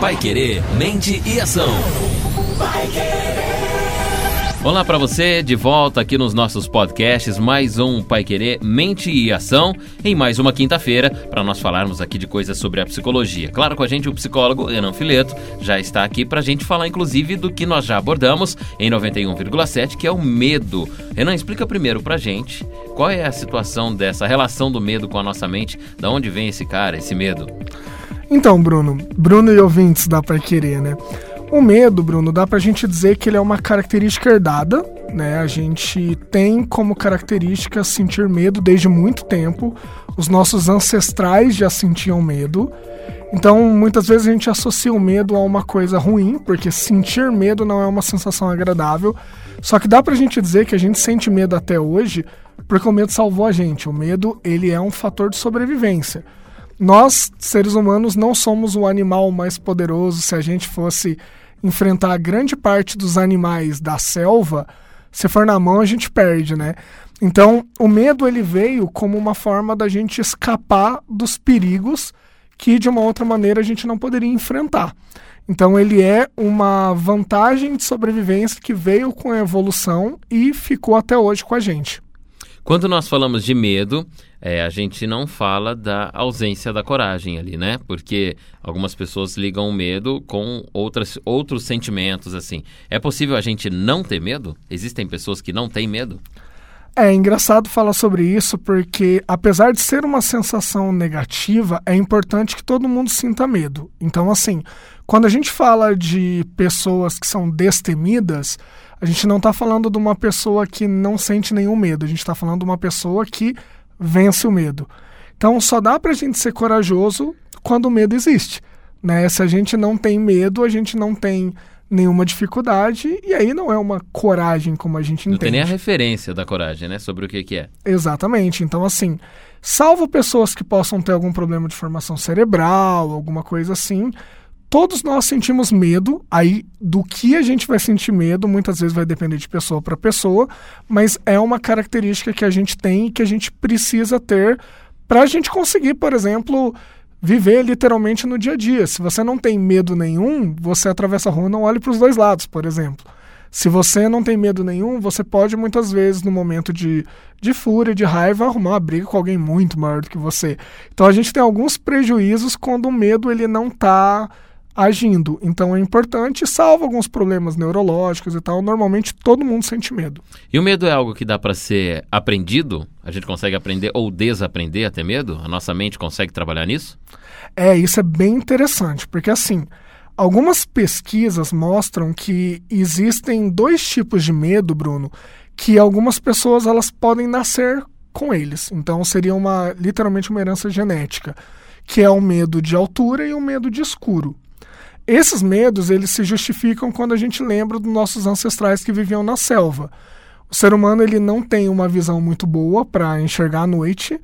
Pai Querer, mente e ação. Olá para você, de volta aqui nos nossos podcasts, mais um Pai Querer Mente e Ação, em mais uma quinta-feira, para nós falarmos aqui de coisas sobre a psicologia. Claro, com a gente o psicólogo Renan Fileto já está aqui para a gente falar, inclusive, do que nós já abordamos em 91,7, que é o medo. Renan, explica primeiro para a gente qual é a situação dessa relação do medo com a nossa mente, da onde vem esse cara, esse medo? Então, Bruno, Bruno e ouvintes da Pai Querer, né? O medo, Bruno, dá pra gente dizer que ele é uma característica herdada, né? A gente tem como característica sentir medo desde muito tempo. Os nossos ancestrais já sentiam medo. Então, muitas vezes a gente associa o medo a uma coisa ruim, porque sentir medo não é uma sensação agradável. Só que dá pra gente dizer que a gente sente medo até hoje porque o medo salvou a gente. O medo, ele é um fator de sobrevivência. Nós, seres humanos, não somos o animal mais poderoso. Se a gente fosse enfrentar grande parte dos animais da selva, se for na mão a gente perde, né? Então, o medo ele veio como uma forma da gente escapar dos perigos que de uma outra maneira a gente não poderia enfrentar. Então, ele é uma vantagem de sobrevivência que veio com a evolução e ficou até hoje com a gente. Quando nós falamos de medo, é, a gente não fala da ausência da coragem ali, né? Porque algumas pessoas ligam o medo com outras, outros sentimentos, assim. É possível a gente não ter medo? Existem pessoas que não têm medo? É engraçado falar sobre isso porque, apesar de ser uma sensação negativa, é importante que todo mundo sinta medo. Então, assim, quando a gente fala de pessoas que são destemidas, a gente não está falando de uma pessoa que não sente nenhum medo, a gente está falando de uma pessoa que vence o medo. Então só dá para a gente ser corajoso quando o medo existe. Né? Se a gente não tem medo, a gente não tem nenhuma dificuldade e aí não é uma coragem como a gente não entende. Não tem nem a referência da coragem, né? Sobre o que, que é. Exatamente. Então, assim, salvo pessoas que possam ter algum problema de formação cerebral, alguma coisa assim, todos nós sentimos medo, aí do que a gente vai sentir medo, muitas vezes vai depender de pessoa para pessoa, mas é uma característica que a gente tem e que a gente precisa ter para a gente conseguir, por exemplo, viver literalmente no dia a dia. Se você não tem medo nenhum, você atravessa a rua e não olha para os dois lados, por exemplo. Se você não tem medo nenhum, você pode muitas vezes, no momento de, de fúria, de raiva, arrumar uma briga com alguém muito maior do que você. Então a gente tem alguns prejuízos quando o medo ele não está agindo. Então é importante, salvo alguns problemas neurológicos e tal, normalmente todo mundo sente medo. E o medo é algo que dá para ser aprendido? A gente consegue aprender ou desaprender a ter medo? A nossa mente consegue trabalhar nisso? É, isso é bem interessante, porque assim, algumas pesquisas mostram que existem dois tipos de medo, Bruno, que algumas pessoas elas podem nascer com eles. Então seria uma literalmente uma herança genética, que é o medo de altura e o medo de escuro. Esses medos, eles se justificam quando a gente lembra dos nossos ancestrais que viviam na selva. O ser humano ele não tem uma visão muito boa para enxergar à noite.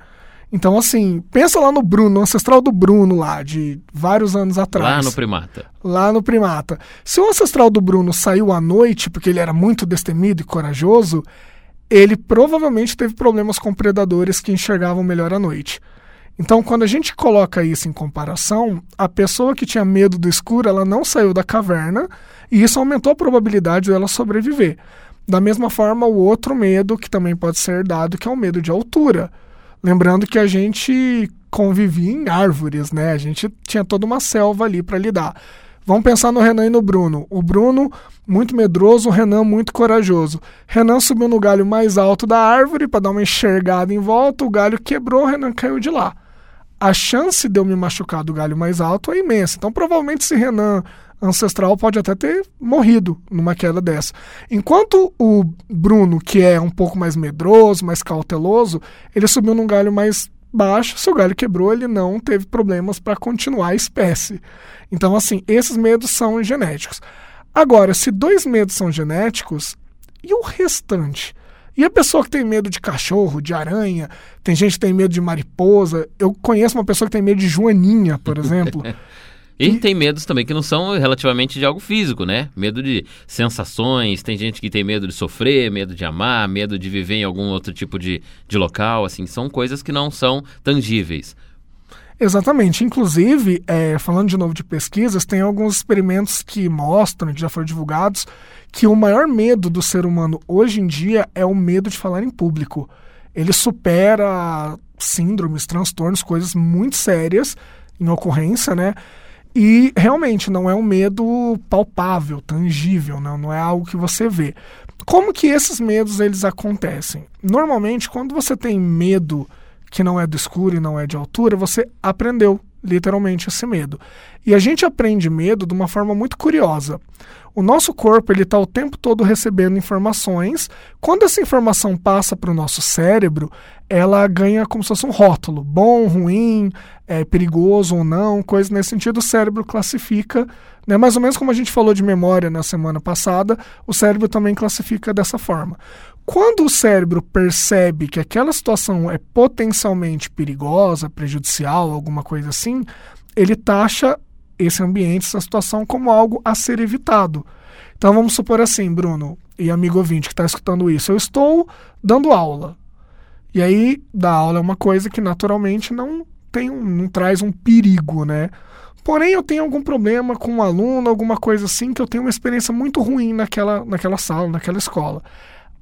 Então, assim, pensa lá no Bruno, no ancestral do Bruno lá, de vários anos atrás. Lá no primata. Lá no primata. Se o ancestral do Bruno saiu à noite, porque ele era muito destemido e corajoso, ele provavelmente teve problemas com predadores que enxergavam melhor à noite. Então, quando a gente coloca isso em comparação, a pessoa que tinha medo do escuro, ela não saiu da caverna e isso aumentou a probabilidade dela sobreviver. Da mesma forma, o outro medo que também pode ser dado, que é o medo de altura. Lembrando que a gente convivia em árvores, né? A gente tinha toda uma selva ali para lidar. Vamos pensar no Renan e no Bruno. O Bruno, muito medroso, o Renan, muito corajoso. Renan subiu no galho mais alto da árvore para dar uma enxergada em volta, o galho quebrou, o Renan caiu de lá a chance de eu me machucar do galho mais alto é imensa. Então, provavelmente, esse Renan ancestral pode até ter morrido numa queda dessa. Enquanto o Bruno, que é um pouco mais medroso, mais cauteloso, ele subiu num galho mais baixo, se o galho quebrou, ele não teve problemas para continuar a espécie. Então, assim, esses medos são genéticos. Agora, se dois medos são genéticos, e o restante? E a pessoa que tem medo de cachorro, de aranha, tem gente que tem medo de mariposa. Eu conheço uma pessoa que tem medo de joaninha, por exemplo. E, e tem medos também que não são relativamente de algo físico, né? Medo de sensações, tem gente que tem medo de sofrer, medo de amar, medo de viver em algum outro tipo de, de local, assim, são coisas que não são tangíveis. Exatamente. Inclusive, é, falando de novo de pesquisas, tem alguns experimentos que mostram, que já foram divulgados, que o maior medo do ser humano hoje em dia é o medo de falar em público. Ele supera síndromes, transtornos, coisas muito sérias em ocorrência, né? E realmente não é um medo palpável, tangível, não, não é algo que você vê. Como que esses medos eles acontecem? Normalmente, quando você tem medo que não é do escuro e não é de altura, você aprendeu literalmente esse medo. E a gente aprende medo de uma forma muito curiosa. O nosso corpo ele está o tempo todo recebendo informações. Quando essa informação passa para o nosso cérebro, ela ganha como se fosse um rótulo, bom, ruim, é, perigoso ou não, coisa nesse sentido. O cérebro classifica, né? mais ou menos como a gente falou de memória na semana passada, o cérebro também classifica dessa forma. Quando o cérebro percebe que aquela situação é potencialmente perigosa, prejudicial, alguma coisa assim, ele taxa esse ambiente, essa situação, como algo a ser evitado. Então vamos supor assim, Bruno e amigo ouvinte que está escutando isso, eu estou dando aula. E aí, dar aula é uma coisa que naturalmente não tem um, não traz um perigo, né? Porém, eu tenho algum problema com um aluno, alguma coisa assim, que eu tenho uma experiência muito ruim naquela, naquela sala, naquela escola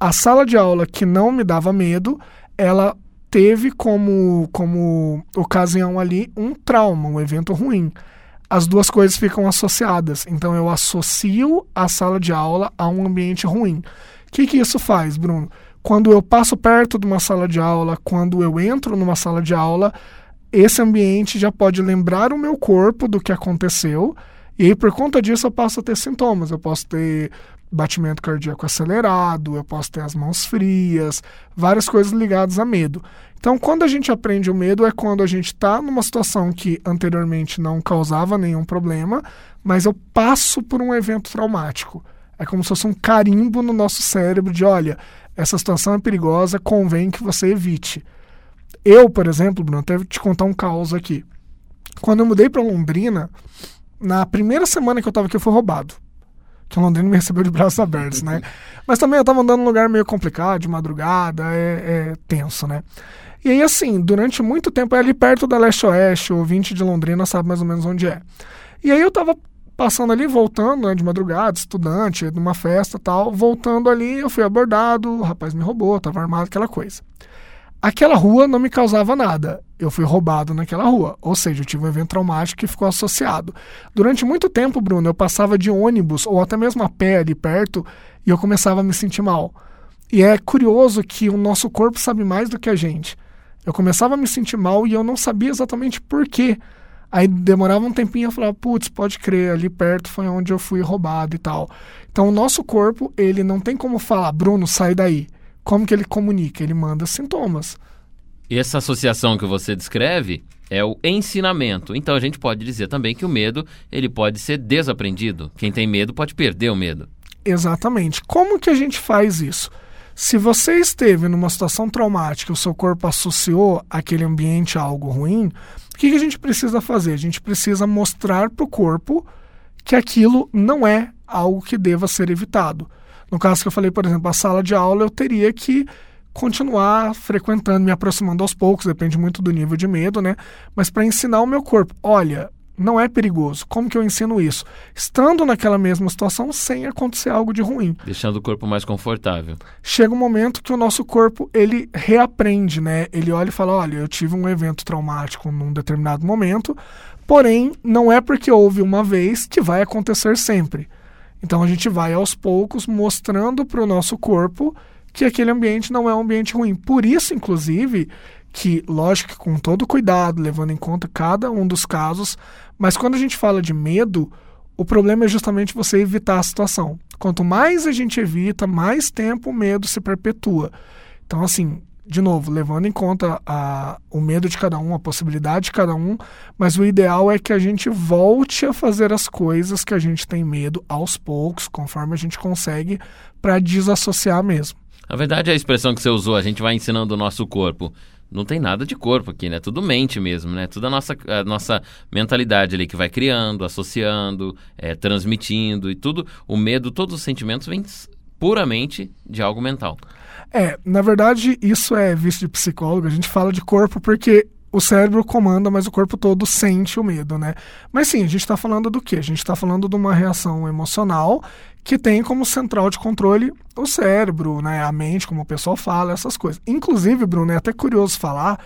a sala de aula que não me dava medo, ela teve como, como ocasião ali um trauma, um evento ruim. As duas coisas ficam associadas. Então eu associo a sala de aula a um ambiente ruim. O que, que isso faz, Bruno? Quando eu passo perto de uma sala de aula, quando eu entro numa sala de aula, esse ambiente já pode lembrar o meu corpo do que aconteceu. E aí, por conta disso, eu posso ter sintomas. Eu posso ter batimento cardíaco acelerado, eu posso ter as mãos frias, várias coisas ligadas a medo. Então, quando a gente aprende o medo, é quando a gente está numa situação que anteriormente não causava nenhum problema, mas eu passo por um evento traumático. É como se fosse um carimbo no nosso cérebro de: olha, essa situação é perigosa, convém que você evite. Eu, por exemplo, Bruno, até te contar um caos aqui. Quando eu mudei para Londrina, na primeira semana que eu estava aqui, eu fui roubado que o Londrina me recebeu de braços abertos, né? Mas também eu tava andando num lugar meio complicado, de madrugada, é, é tenso, né? E aí, assim, durante muito tempo, é ali perto da Leste-Oeste, o 20 de Londrina sabe mais ou menos onde é. E aí eu tava passando ali, voltando, né, de madrugada, estudante, numa festa tal, voltando ali, eu fui abordado, o rapaz me roubou, tava armado, aquela coisa. Aquela rua não me causava nada. Eu fui roubado naquela rua. Ou seja, eu tive um evento traumático que ficou associado. Durante muito tempo, Bruno, eu passava de ônibus ou até mesmo a pé ali perto e eu começava a me sentir mal. E é curioso que o nosso corpo sabe mais do que a gente. Eu começava a me sentir mal e eu não sabia exatamente por quê. Aí demorava um tempinho eu falava, putz, pode crer, ali perto foi onde eu fui roubado e tal. Então o nosso corpo, ele não tem como falar, Bruno, sai daí. Como que ele comunica? Ele manda sintomas. E essa associação que você descreve é o ensinamento. Então a gente pode dizer também que o medo ele pode ser desaprendido. Quem tem medo pode perder o medo. Exatamente. Como que a gente faz isso? Se você esteve numa situação traumática, o seu corpo associou aquele ambiente a algo ruim, o que, que a gente precisa fazer? A gente precisa mostrar para o corpo que aquilo não é algo que deva ser evitado. No caso que eu falei, por exemplo, a sala de aula, eu teria que continuar frequentando, me aproximando aos poucos, depende muito do nível de medo, né? Mas para ensinar o meu corpo, olha, não é perigoso. Como que eu ensino isso? Estando naquela mesma situação sem acontecer algo de ruim. Deixando o corpo mais confortável. Chega um momento que o nosso corpo ele reaprende, né? Ele olha e fala: olha, eu tive um evento traumático num determinado momento, porém não é porque houve uma vez que vai acontecer sempre. Então a gente vai aos poucos mostrando para o nosso corpo que aquele ambiente não é um ambiente ruim. Por isso, inclusive, que, lógico, com todo cuidado, levando em conta cada um dos casos, mas quando a gente fala de medo, o problema é justamente você evitar a situação. Quanto mais a gente evita, mais tempo o medo se perpetua. Então, assim, de novo, levando em conta a, o medo de cada um, a possibilidade de cada um, mas o ideal é que a gente volte a fazer as coisas que a gente tem medo aos poucos, conforme a gente consegue, para desassociar mesmo. Na verdade, a expressão que você usou, a gente vai ensinando o nosso corpo. Não tem nada de corpo aqui, né? Tudo mente mesmo, né? Tudo a nossa, a nossa mentalidade ali que vai criando, associando, é, transmitindo e tudo. O medo, todos os sentimentos vêm puramente de algo mental. É, na verdade, isso é visto de psicólogo, a gente fala de corpo porque o cérebro comanda, mas o corpo todo sente o medo, né? Mas sim, a gente está falando do quê? A gente está falando de uma reação emocional que tem como central de controle o cérebro, né? A mente, como o pessoal fala, essas coisas. Inclusive, Bruno, é até curioso falar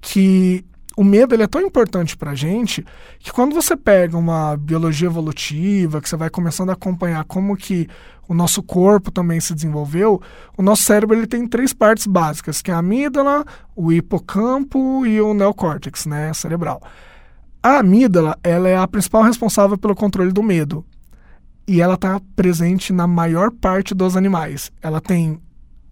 que o medo ele é tão importante para a gente que quando você pega uma biologia evolutiva, que você vai começando a acompanhar como que o nosso corpo também se desenvolveu, o nosso cérebro ele tem três partes básicas, que é a amígdala, o hipocampo e o neocórtex, né, cerebral. A amígdala ela é a principal responsável pelo controle do medo e ela está presente na maior parte dos animais. Ela tem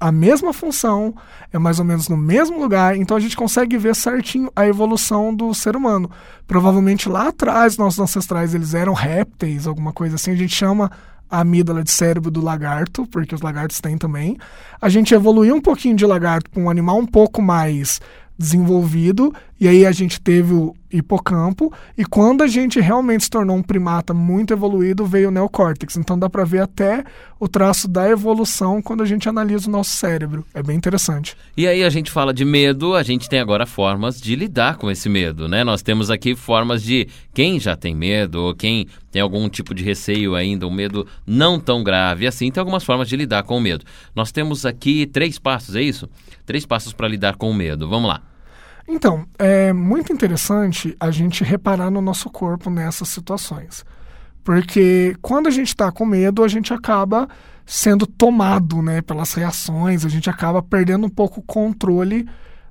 a mesma função, é mais ou menos no mesmo lugar, então a gente consegue ver certinho a evolução do ser humano. Provavelmente lá atrás, nossos ancestrais eles eram répteis, alguma coisa assim, a gente chama a amígdala de cérebro do lagarto, porque os lagartos têm também. A gente evoluiu um pouquinho de lagarto para um animal um pouco mais desenvolvido, e aí a gente teve o hipocampo, e quando a gente realmente se tornou um primata muito evoluído, veio o neocórtex. Então dá para ver até o traço da evolução quando a gente analisa o nosso cérebro. É bem interessante. E aí a gente fala de medo, a gente tem agora formas de lidar com esse medo, né? Nós temos aqui formas de quem já tem medo, ou quem tem algum tipo de receio ainda, um medo não tão grave assim, tem algumas formas de lidar com o medo. Nós temos aqui três passos, é isso? Três passos para lidar com o medo. Vamos lá. Então, é muito interessante a gente reparar no nosso corpo nessas situações. Porque quando a gente está com medo, a gente acaba sendo tomado né, pelas reações, a gente acaba perdendo um pouco o controle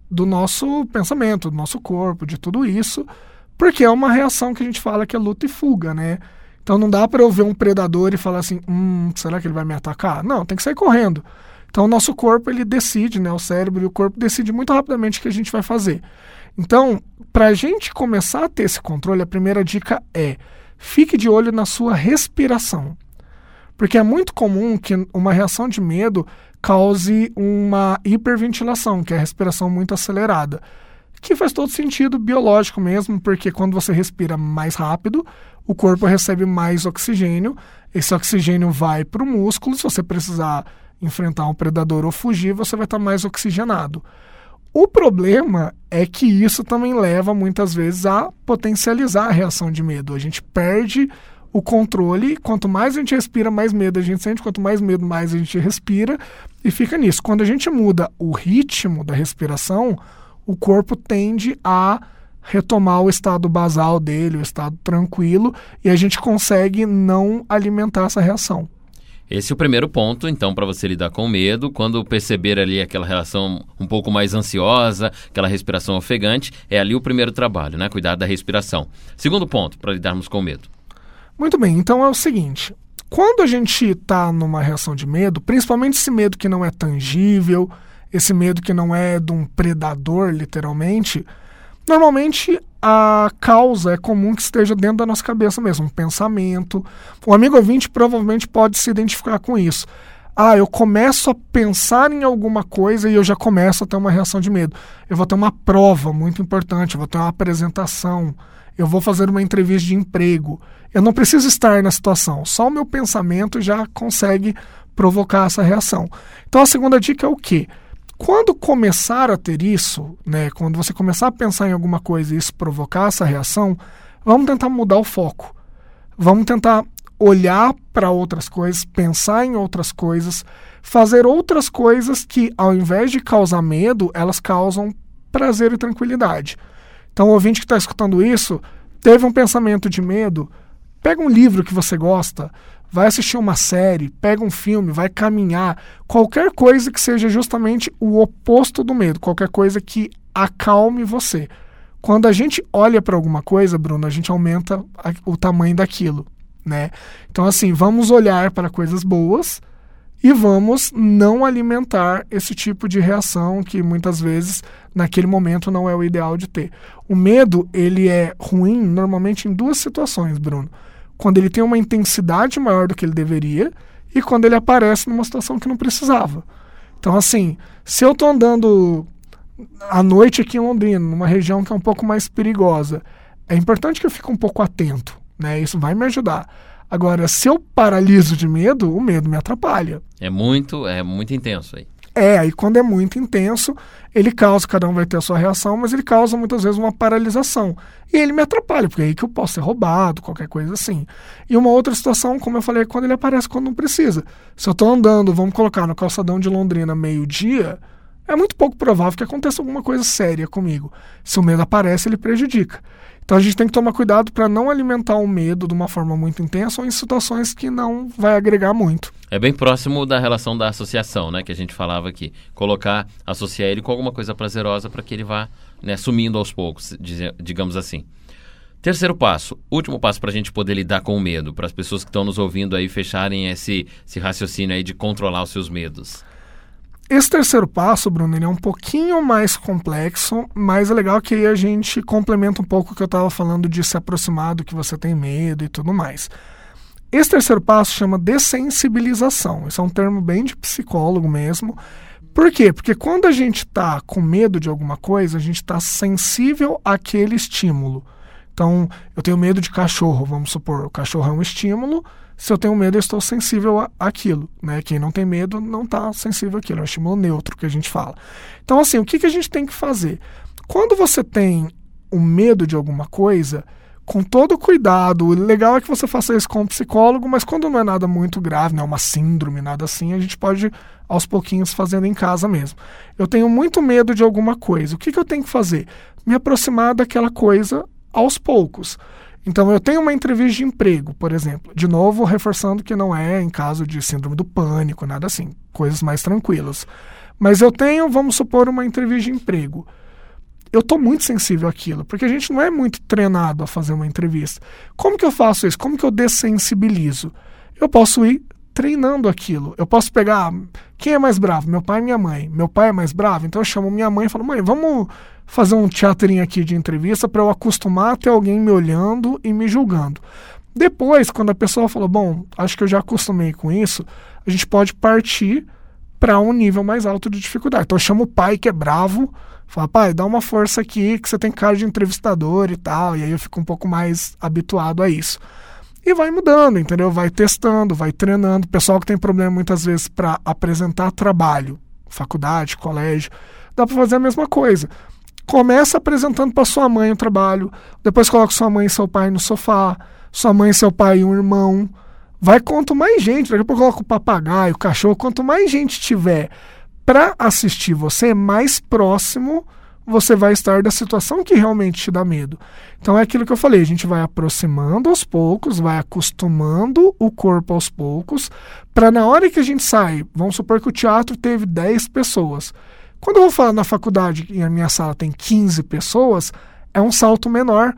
do nosso pensamento, do nosso corpo, de tudo isso, porque é uma reação que a gente fala que é luta e fuga, né? Então não dá para eu ver um predador e falar assim, hum, será que ele vai me atacar? Não, tem que sair correndo. Então, o nosso corpo ele decide, né? O cérebro e o corpo decide muito rapidamente o que a gente vai fazer. Então, para a gente começar a ter esse controle, a primeira dica é fique de olho na sua respiração. Porque é muito comum que uma reação de medo cause uma hiperventilação, que é a respiração muito acelerada. Que faz todo sentido biológico mesmo, porque quando você respira mais rápido, o corpo recebe mais oxigênio. Esse oxigênio vai para o músculo. Se você precisar enfrentar um predador ou fugir, você vai estar mais oxigenado. O problema é que isso também leva muitas vezes a potencializar a reação de medo. A gente perde o controle, quanto mais a gente respira, mais medo a gente sente, quanto mais medo, mais a gente respira e fica nisso. Quando a gente muda o ritmo da respiração, o corpo tende a retomar o estado basal dele, o estado tranquilo, e a gente consegue não alimentar essa reação. Esse é o primeiro ponto, então, para você lidar com medo. Quando perceber ali aquela relação um pouco mais ansiosa, aquela respiração ofegante, é ali o primeiro trabalho, né? Cuidar da respiração. Segundo ponto, para lidarmos com medo. Muito bem, então é o seguinte: quando a gente está numa reação de medo, principalmente esse medo que não é tangível, esse medo que não é de um predador, literalmente, normalmente a causa é comum que esteja dentro da nossa cabeça mesmo, um pensamento. O amigo ouvinte provavelmente pode se identificar com isso. Ah, eu começo a pensar em alguma coisa e eu já começo a ter uma reação de medo. Eu vou ter uma prova muito importante, eu vou ter uma apresentação, eu vou fazer uma entrevista de emprego. Eu não preciso estar na situação, só o meu pensamento já consegue provocar essa reação. Então a segunda dica é o quê? Quando começar a ter isso, né, quando você começar a pensar em alguma coisa e isso provocar essa reação, vamos tentar mudar o foco. Vamos tentar olhar para outras coisas, pensar em outras coisas, fazer outras coisas que, ao invés de causar medo, elas causam prazer e tranquilidade. Então, o ouvinte que está escutando isso teve um pensamento de medo, pega um livro que você gosta, vai assistir uma série, pega um filme, vai caminhar, qualquer coisa que seja justamente o oposto do medo, qualquer coisa que acalme você. Quando a gente olha para alguma coisa, Bruno, a gente aumenta a, o tamanho daquilo, né? Então assim, vamos olhar para coisas boas e vamos não alimentar esse tipo de reação que muitas vezes naquele momento não é o ideal de ter. O medo, ele é ruim normalmente em duas situações, Bruno quando ele tem uma intensidade maior do que ele deveria e quando ele aparece numa situação que não precisava. Então, assim, se eu estou andando à noite aqui em Londrina, numa região que é um pouco mais perigosa, é importante que eu fique um pouco atento, né? Isso vai me ajudar. Agora, se eu paraliso de medo, o medo me atrapalha. É muito, é muito intenso aí. É, aí quando é muito intenso, ele causa, cada um vai ter a sua reação, mas ele causa muitas vezes uma paralisação. E ele me atrapalha, porque é aí que eu posso ser roubado, qualquer coisa assim. E uma outra situação, como eu falei, é quando ele aparece quando não precisa. Se eu estou andando, vamos colocar no calçadão de Londrina meio-dia, é muito pouco provável que aconteça alguma coisa séria comigo. Se o medo aparece, ele prejudica. Então a gente tem que tomar cuidado para não alimentar o medo de uma forma muito intensa ou em situações que não vai agregar muito. É bem próximo da relação da associação, né, que a gente falava aqui. Colocar, associar ele com alguma coisa prazerosa para que ele vá né, sumindo aos poucos, digamos assim. Terceiro passo, último passo para a gente poder lidar com o medo, para as pessoas que estão nos ouvindo aí fecharem esse, esse raciocínio aí de controlar os seus medos. Esse terceiro passo, Bruno, ele é um pouquinho mais complexo, mas é legal que aí a gente complementa um pouco o que eu estava falando de se aproximar do que você tem medo e tudo mais. Esse terceiro passo chama dessensibilização. Esse é um termo bem de psicólogo mesmo. Por quê? Porque quando a gente está com medo de alguma coisa, a gente está sensível àquele estímulo. Então, eu tenho medo de cachorro, vamos supor, o cachorro é um estímulo, se eu tenho medo, eu estou sensível àquilo. Né? Quem não tem medo não está sensível àquilo. É um estímulo neutro que a gente fala. Então, assim, o que, que a gente tem que fazer? Quando você tem o medo de alguma coisa, com todo cuidado, o legal é que você faça isso com um psicólogo, mas quando não é nada muito grave, não é uma síndrome, nada assim, a gente pode aos pouquinhos fazendo em casa mesmo. Eu tenho muito medo de alguma coisa. O que, que eu tenho que fazer? Me aproximar daquela coisa aos poucos. Então, eu tenho uma entrevista de emprego, por exemplo. De novo, reforçando que não é em caso de síndrome do pânico, nada assim. Coisas mais tranquilas. Mas eu tenho, vamos supor, uma entrevista de emprego. Eu estou muito sensível àquilo, porque a gente não é muito treinado a fazer uma entrevista. Como que eu faço isso? Como que eu dessensibilizo? Eu posso ir treinando aquilo. Eu posso pegar. Quem é mais bravo? Meu pai e minha mãe. Meu pai é mais bravo? Então eu chamo minha mãe e falo: mãe, vamos fazer um teatrinho aqui de entrevista para eu acostumar a ter alguém me olhando e me julgando. Depois, quando a pessoa falou, bom, acho que eu já acostumei com isso, a gente pode partir para um nível mais alto de dificuldade. Então eu chamo o pai que é bravo, fala, pai, dá uma força aqui que você tem cara de entrevistador e tal, e aí eu fico um pouco mais habituado a isso. E vai mudando, entendeu? Vai testando, vai treinando. Pessoal que tem problema muitas vezes para apresentar trabalho, faculdade, colégio, dá para fazer a mesma coisa. Começa apresentando para sua mãe o trabalho, depois coloca sua mãe e seu pai no sofá, sua mãe, seu pai e um irmão. Vai quanto mais gente, daqui a pouco coloca o papagaio, o cachorro, quanto mais gente tiver para assistir você, mais próximo você vai estar da situação que realmente te dá medo. Então é aquilo que eu falei, a gente vai aproximando aos poucos, vai acostumando o corpo aos poucos, para na hora que a gente sai, vamos supor que o teatro teve 10 pessoas. Quando eu vou falar na faculdade e a minha sala tem 15 pessoas, é um salto menor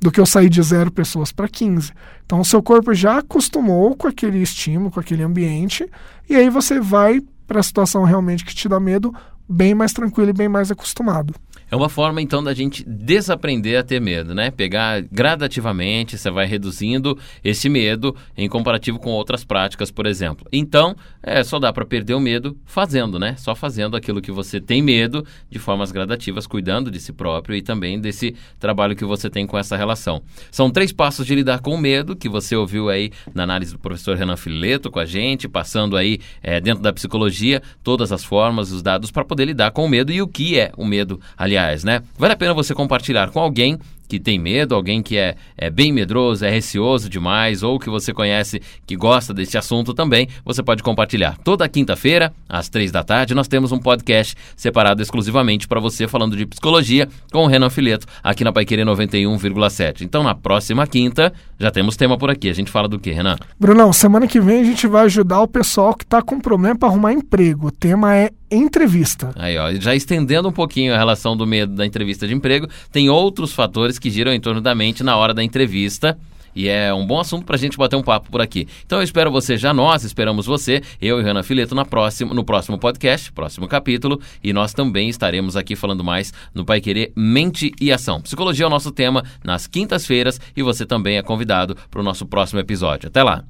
do que eu sair de zero pessoas para 15. Então, o seu corpo já acostumou com aquele estímulo, com aquele ambiente, e aí você vai para a situação realmente que te dá medo bem mais tranquilo e bem mais acostumado. É uma forma então da gente desaprender a ter medo, né? Pegar gradativamente, você vai reduzindo esse medo em comparativo com outras práticas, por exemplo. Então, é, só dá para perder o medo fazendo, né? Só fazendo aquilo que você tem medo de formas gradativas, cuidando de si próprio e também desse trabalho que você tem com essa relação. São três passos de lidar com o medo que você ouviu aí na análise do professor Renan Fileto com a gente, passando aí é, dentro da psicologia todas as formas, os dados para poder lidar com o medo e o que é o medo, aliás né? Vale a pena você compartilhar com alguém que tem medo, alguém que é, é bem medroso, é receoso demais, ou que você conhece que gosta desse assunto também, você pode compartilhar. Toda quinta-feira, às três da tarde, nós temos um podcast separado exclusivamente para você falando de psicologia com o Renan Fileto, aqui na Paiquerê 91,7. Então, na próxima quinta, já temos tema por aqui. A gente fala do que, Renan? Brunão, semana que vem a gente vai ajudar o pessoal que está com problema para arrumar emprego. O tema é entrevista. Aí, ó, já estendendo um pouquinho a relação do medo da entrevista de emprego, tem outros fatores que giram em torno da mente na hora da entrevista. E é um bom assunto para a gente bater um papo por aqui. Então eu espero você já, nós esperamos você, eu e Renan Fileto, na próxima, no próximo podcast, próximo capítulo. E nós também estaremos aqui falando mais no Pai Querer Mente e Ação. Psicologia é o nosso tema nas quintas-feiras e você também é convidado para o nosso próximo episódio. Até lá!